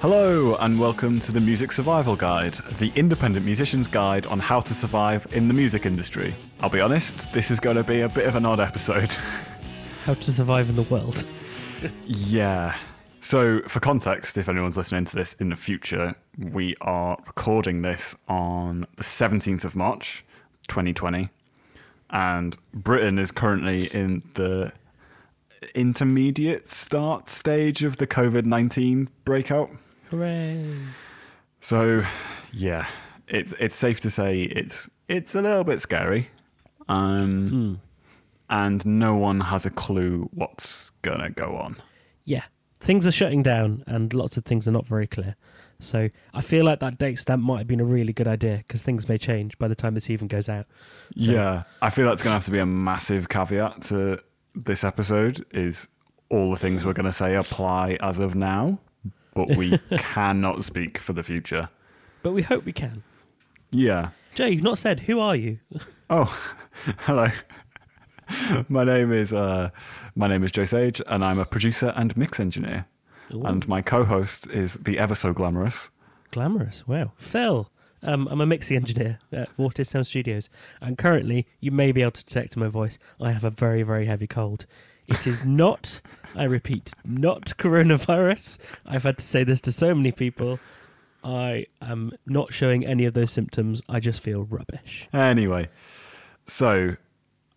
Hello, and welcome to the Music Survival Guide, the independent musician's guide on how to survive in the music industry. I'll be honest, this is going to be a bit of an odd episode. How to survive in the world. yeah. So, for context, if anyone's listening to this in the future, we are recording this on the 17th of March, 2020, and Britain is currently in the intermediate start stage of the COVID 19 breakout. Hooray! So, yeah, it's it's safe to say it's it's a little bit scary, um, and no one has a clue what's gonna go on. Yeah, things are shutting down, and lots of things are not very clear. So I feel like that date stamp might have been a really good idea because things may change by the time this even goes out. Yeah, I feel that's gonna have to be a massive caveat to this episode. Is all the things we're gonna say apply as of now, but we cannot speak for the future. But we hope we can. Yeah. Jay, you've not said who are you? Oh, hello. my name is uh, my name is Joe Sage, and I'm a producer and mix engineer. Ooh. And my co-host is the ever so glamorous. Glamorous. Wow. Phil. Um, I'm a mixing engineer at Vortis Sound Studios, and currently, you may be able to detect in my voice, I have a very, very heavy cold. It is not, I repeat, not coronavirus. I've had to say this to so many people. I am not showing any of those symptoms. I just feel rubbish. Anyway, so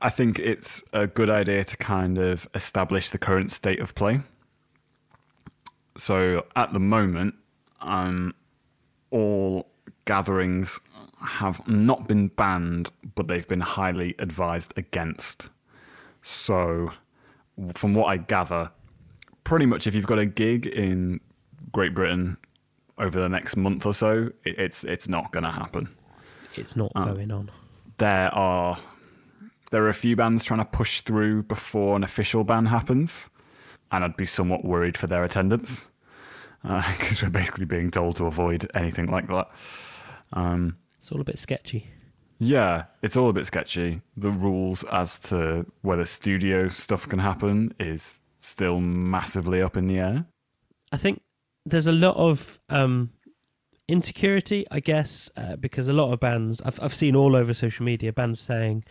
I think it's a good idea to kind of establish the current state of play. So at the moment, um, all gatherings have not been banned, but they've been highly advised against. So, from what I gather, pretty much if you've got a gig in Great Britain over the next month or so, it, it's it's not going to happen It's not going on. there are there are a few bands trying to push through before an official ban happens, and I'd be somewhat worried for their attendance because we're basically being told to avoid anything like that. Um, It's all a bit sketchy. Yeah, it's all a bit sketchy. The rules as to whether studio stuff can happen is still massively up in the air. I think there's a lot of um, insecurity, I guess, uh, because a lot of bands I've I've seen all over social media bands saying,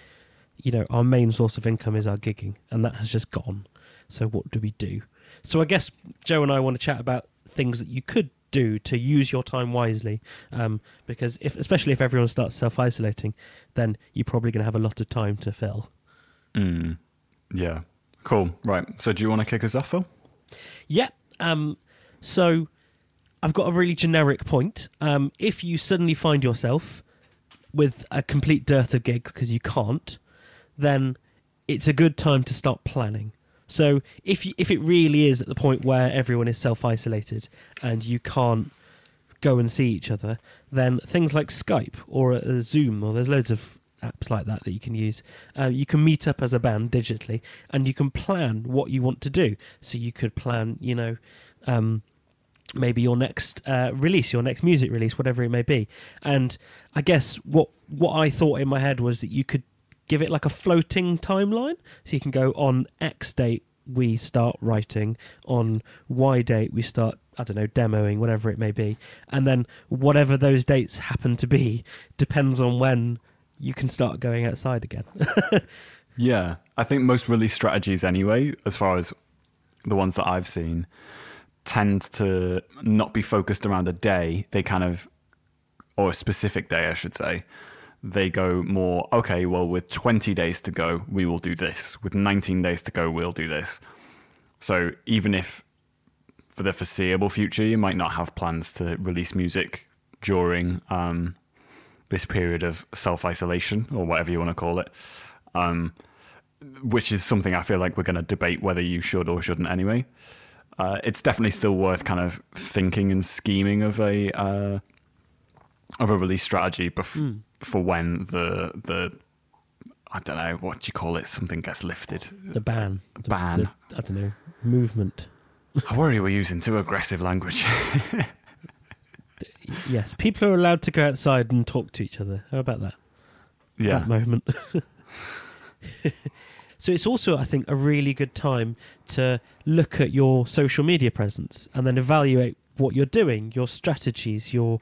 you know, our main source of income is our gigging, and that has just gone. So what do we do? So I guess Joe and I want to chat about things that you could do to use your time wisely, um, because if especially if everyone starts self isolating, then you're probably going to have a lot of time to fill. Mm. Yeah, cool. Right. So, do you want to kick us off, Phil? Yeah. Um, so I've got a really generic point. Um, if you suddenly find yourself with a complete dearth of gigs because you can't, then it's a good time to start planning. So if you, if it really is at the point where everyone is self isolated and you can't go and see each other, then things like Skype or Zoom or there's loads of apps like that that you can use. Uh, you can meet up as a band digitally and you can plan what you want to do. So you could plan, you know, um, maybe your next uh, release, your next music release, whatever it may be. And I guess what what I thought in my head was that you could give it like a floating timeline, so you can go on X date we start writing, on Y date we start I don't know demoing, whatever it may be, and then whatever those dates happen to be depends on when you can start going outside again. Yeah, I think most release strategies, anyway, as far as the ones that I've seen, tend to not be focused around a day. They kind of, or a specific day, I should say. They go more, okay, well, with 20 days to go, we will do this. With 19 days to go, we'll do this. So even if for the foreseeable future, you might not have plans to release music during um, this period of self isolation or whatever you want to call it. Um, which is something I feel like we're going to debate whether you should or shouldn't anyway. Uh, it's definitely still worth kind of thinking and scheming of a uh, of a release strategy bef- for when the the I don't know what do you call it something gets lifted. the ban, the, Ban. the- I don't know movement. I worry we're using too aggressive language. Yes, people are allowed to go outside and talk to each other. How about that? yeah, That moment. so it's also, I think, a really good time to look at your social media presence and then evaluate what you're doing, your strategies, your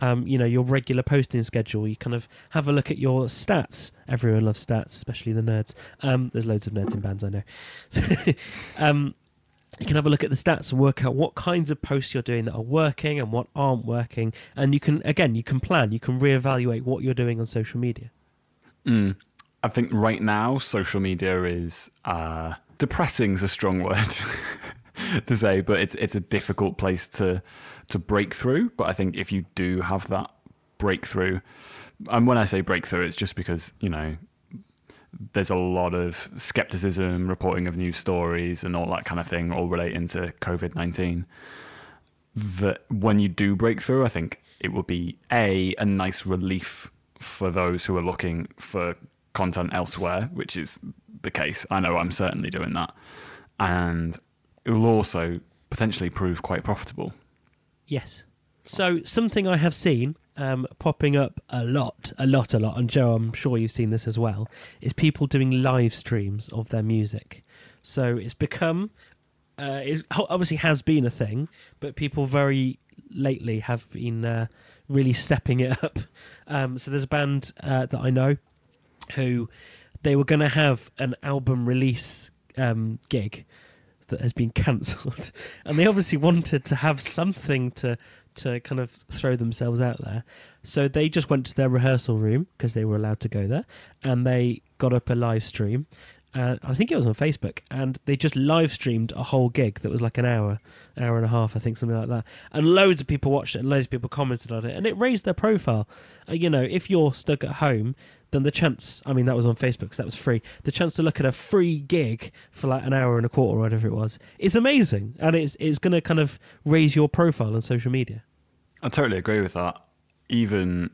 um, you know your regular posting schedule. You kind of have a look at your stats. Everyone loves stats, especially the nerds. Um, there's loads of nerds in bands, I know. um, you can have a look at the stats and work out what kinds of posts you're doing that are working and what aren't working. And you can, again, you can plan, you can reevaluate what you're doing on social media. Mm. I think right now, social media is uh, depressing is a strong word to say, but it's it's a difficult place to to break through. But I think if you do have that breakthrough, and when I say breakthrough, it's just because you know there's a lot of skepticism, reporting of news stories, and all that kind of thing, all relating to COVID 19. That when you do break through, I think it will be a a nice relief for those who are looking for content elsewhere, which is the case. I know I'm certainly doing that, and it will also potentially prove quite profitable. Yes. So something I have seen um, popping up a lot, a lot, a lot, and Joe, I'm sure you've seen this as well, is people doing live streams of their music. So it's become, uh, it obviously has been a thing, but people very lately have been uh, really stepping it up. Um, so there's a band uh, that I know who they were going to have an album release um, gig that has been cancelled, and they obviously wanted to have something to to kind of throw themselves out there. So they just went to their rehearsal room because they were allowed to go there, and they got up a live stream. Uh, I think it was on Facebook, and they just live streamed a whole gig that was like an hour, hour and a half, I think, something like that. And loads of people watched it, and loads of people commented on it, and it raised their profile. Uh, you know, if you're stuck at home, then the chance, I mean, that was on Facebook, so that was free. The chance to look at a free gig for like an hour and a quarter, or whatever it was, is amazing, and it's it's going to kind of raise your profile on social media. I totally agree with that. Even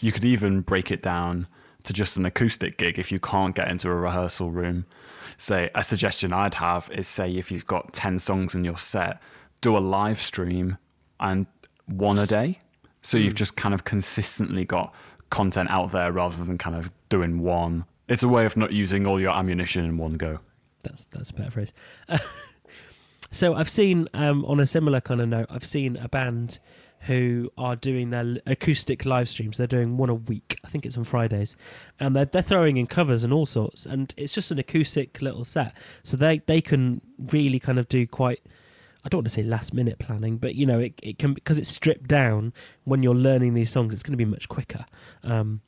you could even break it down to just an acoustic gig if you can't get into a rehearsal room. Say a suggestion I'd have is say if you've got 10 songs in your set, do a live stream and one a day. So mm. you've hmm. just kind of consistently got content out there rather than kind of doing one. It's a way of not using all your ammunition in one go. That's that's a better phrase. so I've seen um, on a similar kind of note, I've seen a band who are doing their acoustic live streams. They're doing one a week. I think it's on Fridays, and they're they're throwing in covers and all sorts. And it's just an acoustic little set, so they they can really kind of do quite. I don't want to say last minute planning, but you know it it can because it's stripped down. When you're learning these songs, it's going to be much quicker. Um,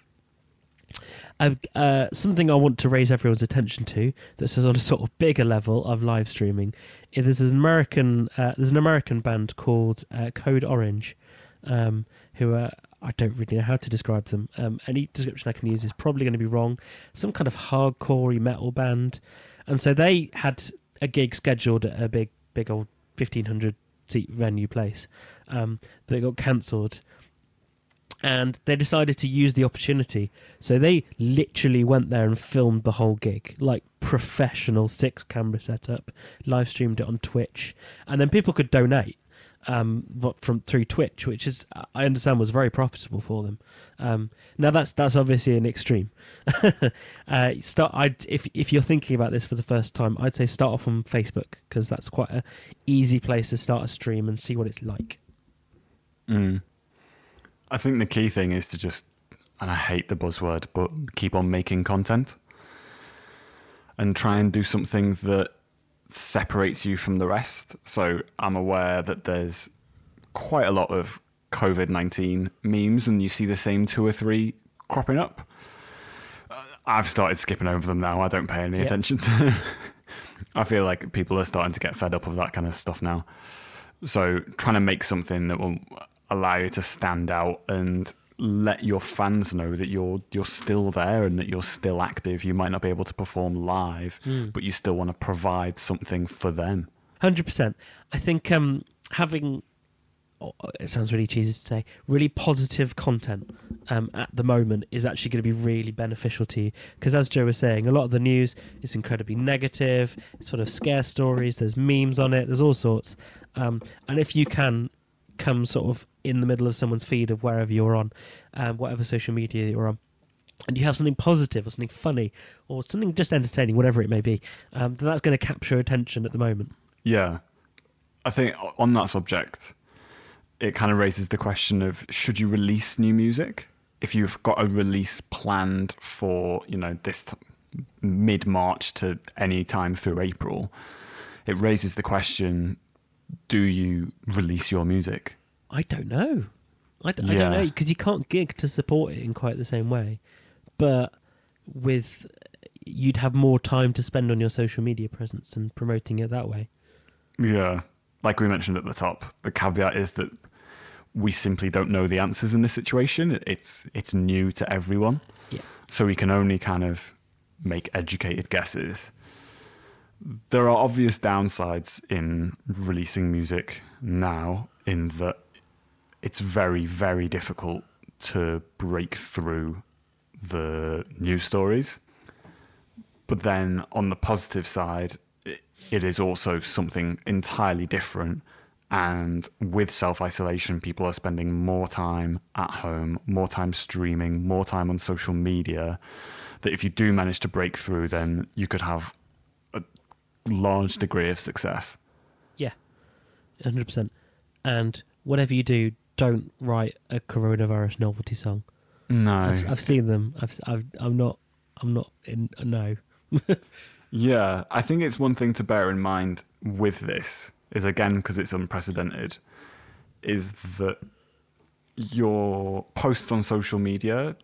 uh, something I want to raise everyone's attention to that's on a sort of bigger level of live streaming. There's an American uh, there's an American band called uh, Code Orange, um, who are I don't really know how to describe them. Um, any description I can use is probably going to be wrong. Some kind of hardcore metal band, and so they had a gig scheduled at a big, big old fifteen hundred seat venue place um, that got cancelled. And they decided to use the opportunity. So they literally went there and filmed the whole gig, like professional six camera setup, live streamed it on Twitch. And then people could donate um, from through Twitch, which is I understand was very profitable for them. Um, now that's that's obviously an extreme. uh, start I if if you're thinking about this for the first time, I'd say start off on Facebook because that's quite a easy place to start a stream and see what it's like. Mm. I think the key thing is to just, and I hate the buzzword, but keep on making content and try and do something that separates you from the rest. So I'm aware that there's quite a lot of COVID 19 memes, and you see the same two or three cropping up. Uh, I've started skipping over them now. I don't pay any yep. attention to them. I feel like people are starting to get fed up of that kind of stuff now. So trying to make something that will allow you to stand out and let your fans know that you're you're still there and that you're still active. You might not be able to perform live, mm. but you still want to provide something for them. Hundred percent. I think um, having oh, it sounds really cheesy to say really positive content um, at the moment is actually going to be really beneficial to you because as Joe was saying, a lot of the news is incredibly negative. It's sort of scare stories. There's memes on it. There's all sorts. Um, and if you can come sort of in the middle of someone's feed of wherever you're on, um, whatever social media you're on, and you have something positive or something funny or something just entertaining, whatever it may be, um, then that's going to capture attention at the moment. Yeah. I think on that subject, it kind of raises the question of should you release new music if you've got a release planned for you know this t- mid March to any time through April. It raises the question: Do you release your music? I don't know. I don't know because you can't gig to support it in quite the same way, but with you'd have more time to spend on your social media presence and promoting it that way. Yeah. Like we mentioned at the top, the caveat is that we simply don't know the answers in this situation. It's it's new to everyone. Yeah. So we can only kind of make educated guesses. There are obvious downsides in releasing music now in that it's very, very difficult to break through the news stories. But then on the positive side, it, is also something entirely different. And with self isolation, people are spending more time at home, more time streaming, more time on social media. That if you do manage to break through, then you could have a large degree of success. Yeah, hundred percent. And whatever you do, don't write a coronavirus novelty song. No. I've, I've seen them. I've, I've I'm not I'm not in no. Yeah, I think it's one thing to bear in mind with this is again because it's unprecedented is that your posts on social media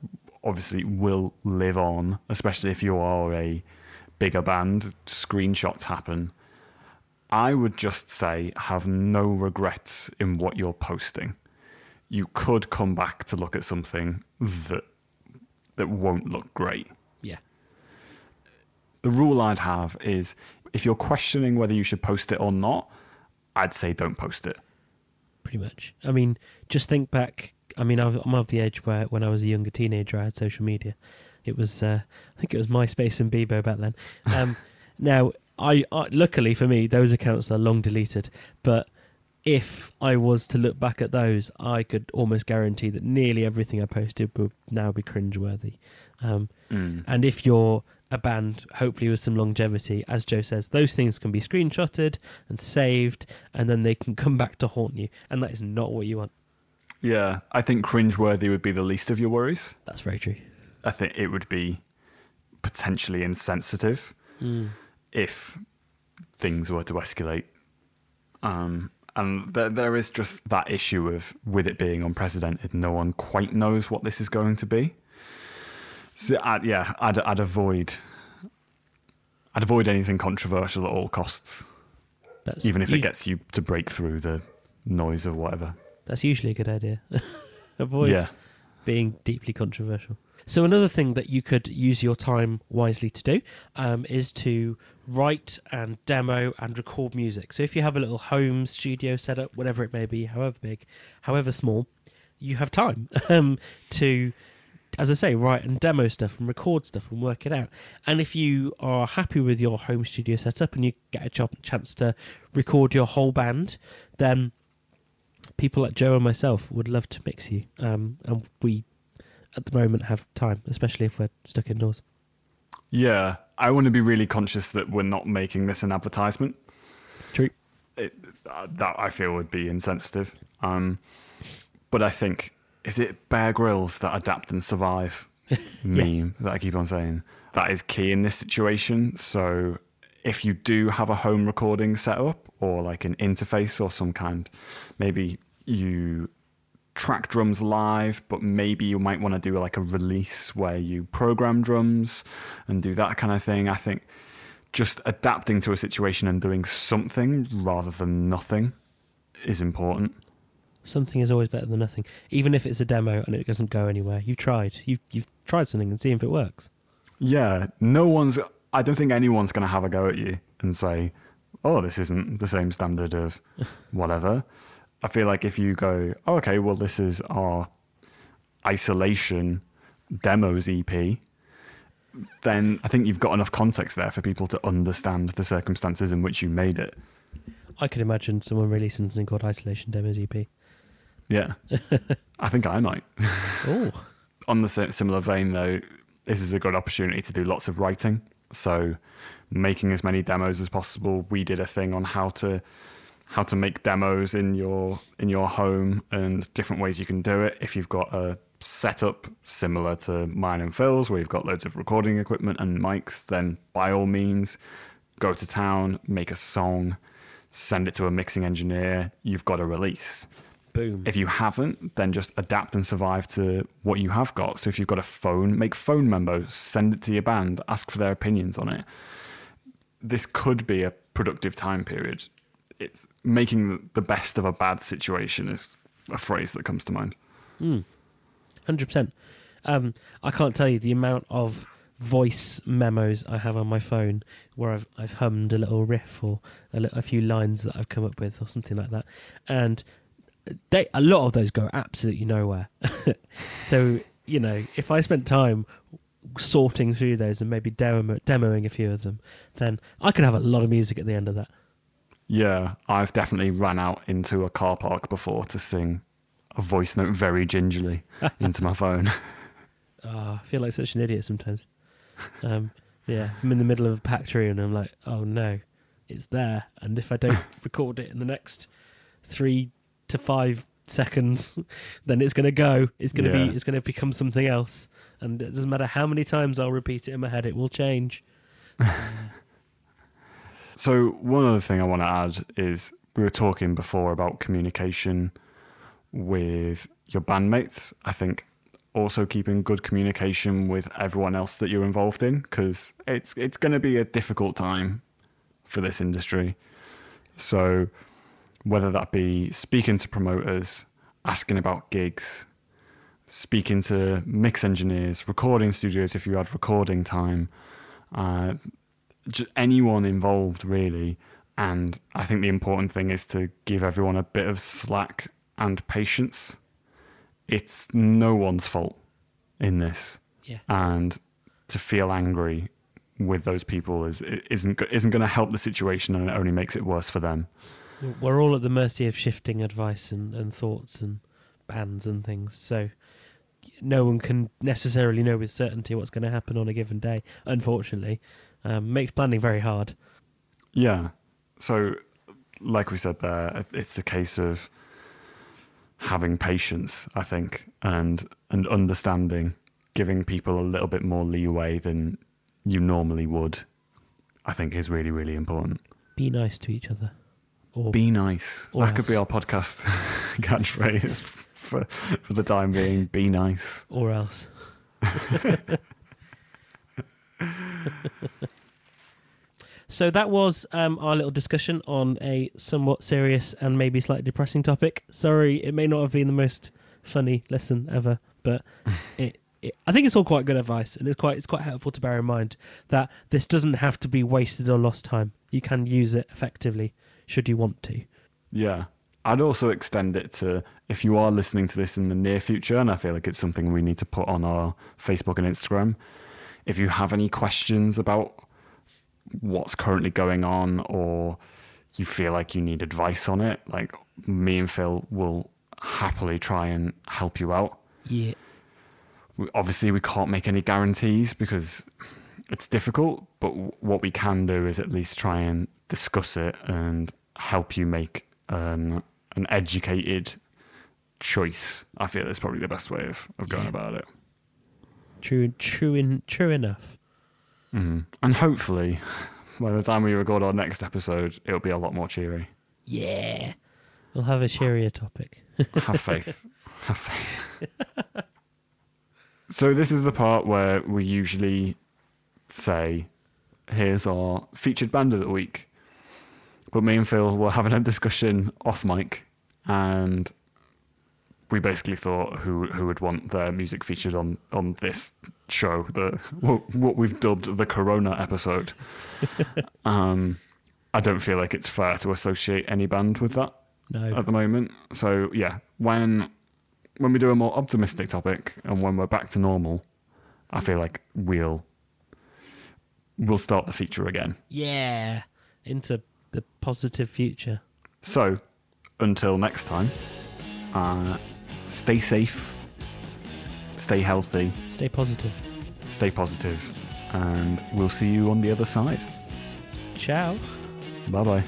obviously will live on, especially if you are a bigger band, screenshots happen. I would just say have no regrets in what you're posting. You could come back to look at something that that won't look great Yeah, the rule I'd have is if you're questioning whether you should post it or not, I'd say don't post it. pretty much. I mean, just think back. I mean, I'm of the age where when I was a younger teenager, I had social media. It was, uh, I think it was MySpace and Bebo back then. Um, now, I, I luckily for me, those accounts are long deleted. But if I was to look back at those, I could almost guarantee that nearly everything I posted would now be cringeworthy. Um, Mm. and if you're a band, hopefully with some longevity, as Joe says, those things can be screenshotted and saved, and then they can come back to haunt you. And that is not what you want. Yeah, I think cringeworthy would be the least of your worries. That's very true. I think it would be potentially insensitive if things were to escalate. Um, and there, there is just that issue of, with it being unprecedented, no one quite knows what this is going to be. So, I'd, yeah, I'd, I'd avoid, I'd avoid anything controversial at all costs, That's even if it gets you to break through the noise or whatever. That's usually a good idea. Avoid Yeah, being deeply controversial. So another thing that you could use your time wisely to do um, is to write and demo and record music. So if you have a little home studio setup, whatever it may be, however big, however small, you have time um, to, as I say, write and demo stuff and record stuff and work it out. And if you are happy with your home studio setup and you get a ch- chance to record your whole band, then people like Joe and myself would love to mix you. Um, and we, at the moment, have time, especially if we're stuck indoors. yeah. I want to be really conscious that we're not making this an advertisement. True. it, uh, that I feel would be insensitive. Um, but I think is it Bear Grylls that adapt and survive meme that I keep on saying that is key in this situation. So if you do have a home recording setup or like an interface or some kind, maybe you track drums live, but maybe you might want to do like a release where you program drums and do that kind of thing. I think just adapting to a situation and doing something rather than nothing is important. Something is always better than nothing, even if it's a demo and it doesn't go anywhere. You've tried. You've you've tried something and seen if it works. Yeah, no one's. I don't think anyone's going to have a go at you and say, "Oh, this isn't the same standard of whatever." I feel like if you go, oh, "Okay, well, this is our isolation demos EP," then I think you've got enough context there for people to understand the circumstances in which you made it. I could imagine someone releasing something called Isolation Demos EP. Yeah, I think I might. Oh, on the similar vein, though, this is a good opportunity to do lots of writing. So, making as many demos as possible. We did a thing on how to how to make demos in your in your home and different ways you can do it. If you've got a setup similar to mine and Phil's, where you've got loads of recording equipment and mics, then by all means, go to town, make a song, send it to a mixing engineer. You've got a release. Boom. If you haven't, then just adapt and survive to what you have got. So if you've got a phone, make phone memos, send it to your band, ask for their opinions on it. This could be a productive time period. Making the best of a bad situation is a phrase that comes to mind. Hundred percent. Um, I can't tell you the amount of voice memos I have on my phone where I've I've hummed a little riff or a, a few lines that I've come up with or something like that, and they a lot of those go absolutely nowhere. so you know, if I spent time sorting through those and maybe demo, demoing a few of them, then I could have a lot of music at the end of that. Yeah, I've definitely ran out into a car park before to sing a voice note very gingerly into my phone. Oh, I feel like such an idiot sometimes. Um, yeah, I'm in the middle of a packed room and I'm like, oh no, it's there. And if I don't record it in the next three to five seconds, then it's going to go. It's going to Yeah. be. It's going to become something else. And it doesn't matter how many times I'll repeat it in my head, it will change. So, one other thing I want to add is we were talking before about communication with your bandmates. I think also keeping good communication with everyone else that you're involved in because it's it's going to be a difficult time for this industry. So, whether that be speaking to promoters, asking about gigs, speaking to mix engineers, recording studios if you had recording time, uh, anyone involved really. And I think the important thing is to give everyone a bit of slack and patience. It's no one's fault in this, Yeah. and to feel angry with those people is isn't isn't going to help the situation, and it only makes it worse for them. We're all at the mercy of shifting advice and, and thoughts and bands and things. So no one can necessarily know with certainty what's going to happen on a given day, unfortunately. Um, makes planning very hard. Yeah. So, like we said there, it's a case of having patience, I think, and and understanding, giving people a little bit more leeway than you normally would. I think is really really important. Be nice to each other. Or Be nice. Or that could be our podcast catchphrase for for the time being. Be nice. or else. so that was um, our little discussion on a somewhat serious and maybe slightly depressing topic. Sorry, it may not have been the most funny lesson ever, but it, it, I think it's all quite good advice, and it's quite it's quite helpful to bear in mind that this doesn't have to be wasted or lost time. You can use it effectively should you want to. Yeah. I'd also extend it to if you are listening to this in the near future, and I feel like it's something we need to put on our Facebook and Instagram. If you have any questions about what's currently going on, or you feel like you need advice on it, like me and Phil will happily try and help you out. Yeah, We, obviously, we can't make any guarantees because it's difficult, but w- what we can do is at least try and discuss it and help you make an, an educated choice. I feel that's probably the best way of, of going Yeah. about it. True, true, in, true enough. Mm. And hopefully, by the time we record our next episode, it'll be a lot more cheery. Yeah, we'll have a cheerier topic. Have faith. Have faith. so, this is the part where we usually say, here's our featured band of the week. But me and Phil were having a discussion off mic, and we basically thought who who would want their music featured on on this show, the what, what we've dubbed the Corona episode. um, I don't feel like it's fair to associate any band with that No, at the moment. So yeah, when when we do a more optimistic topic and when we're back to normal, I feel like we'll we'll start the feature again. yeah, into the positive future. So until next time, uh, stay safe, stay healthy, Stay positive. stay positive, and we'll see you on the other side. Ciao. Bye bye.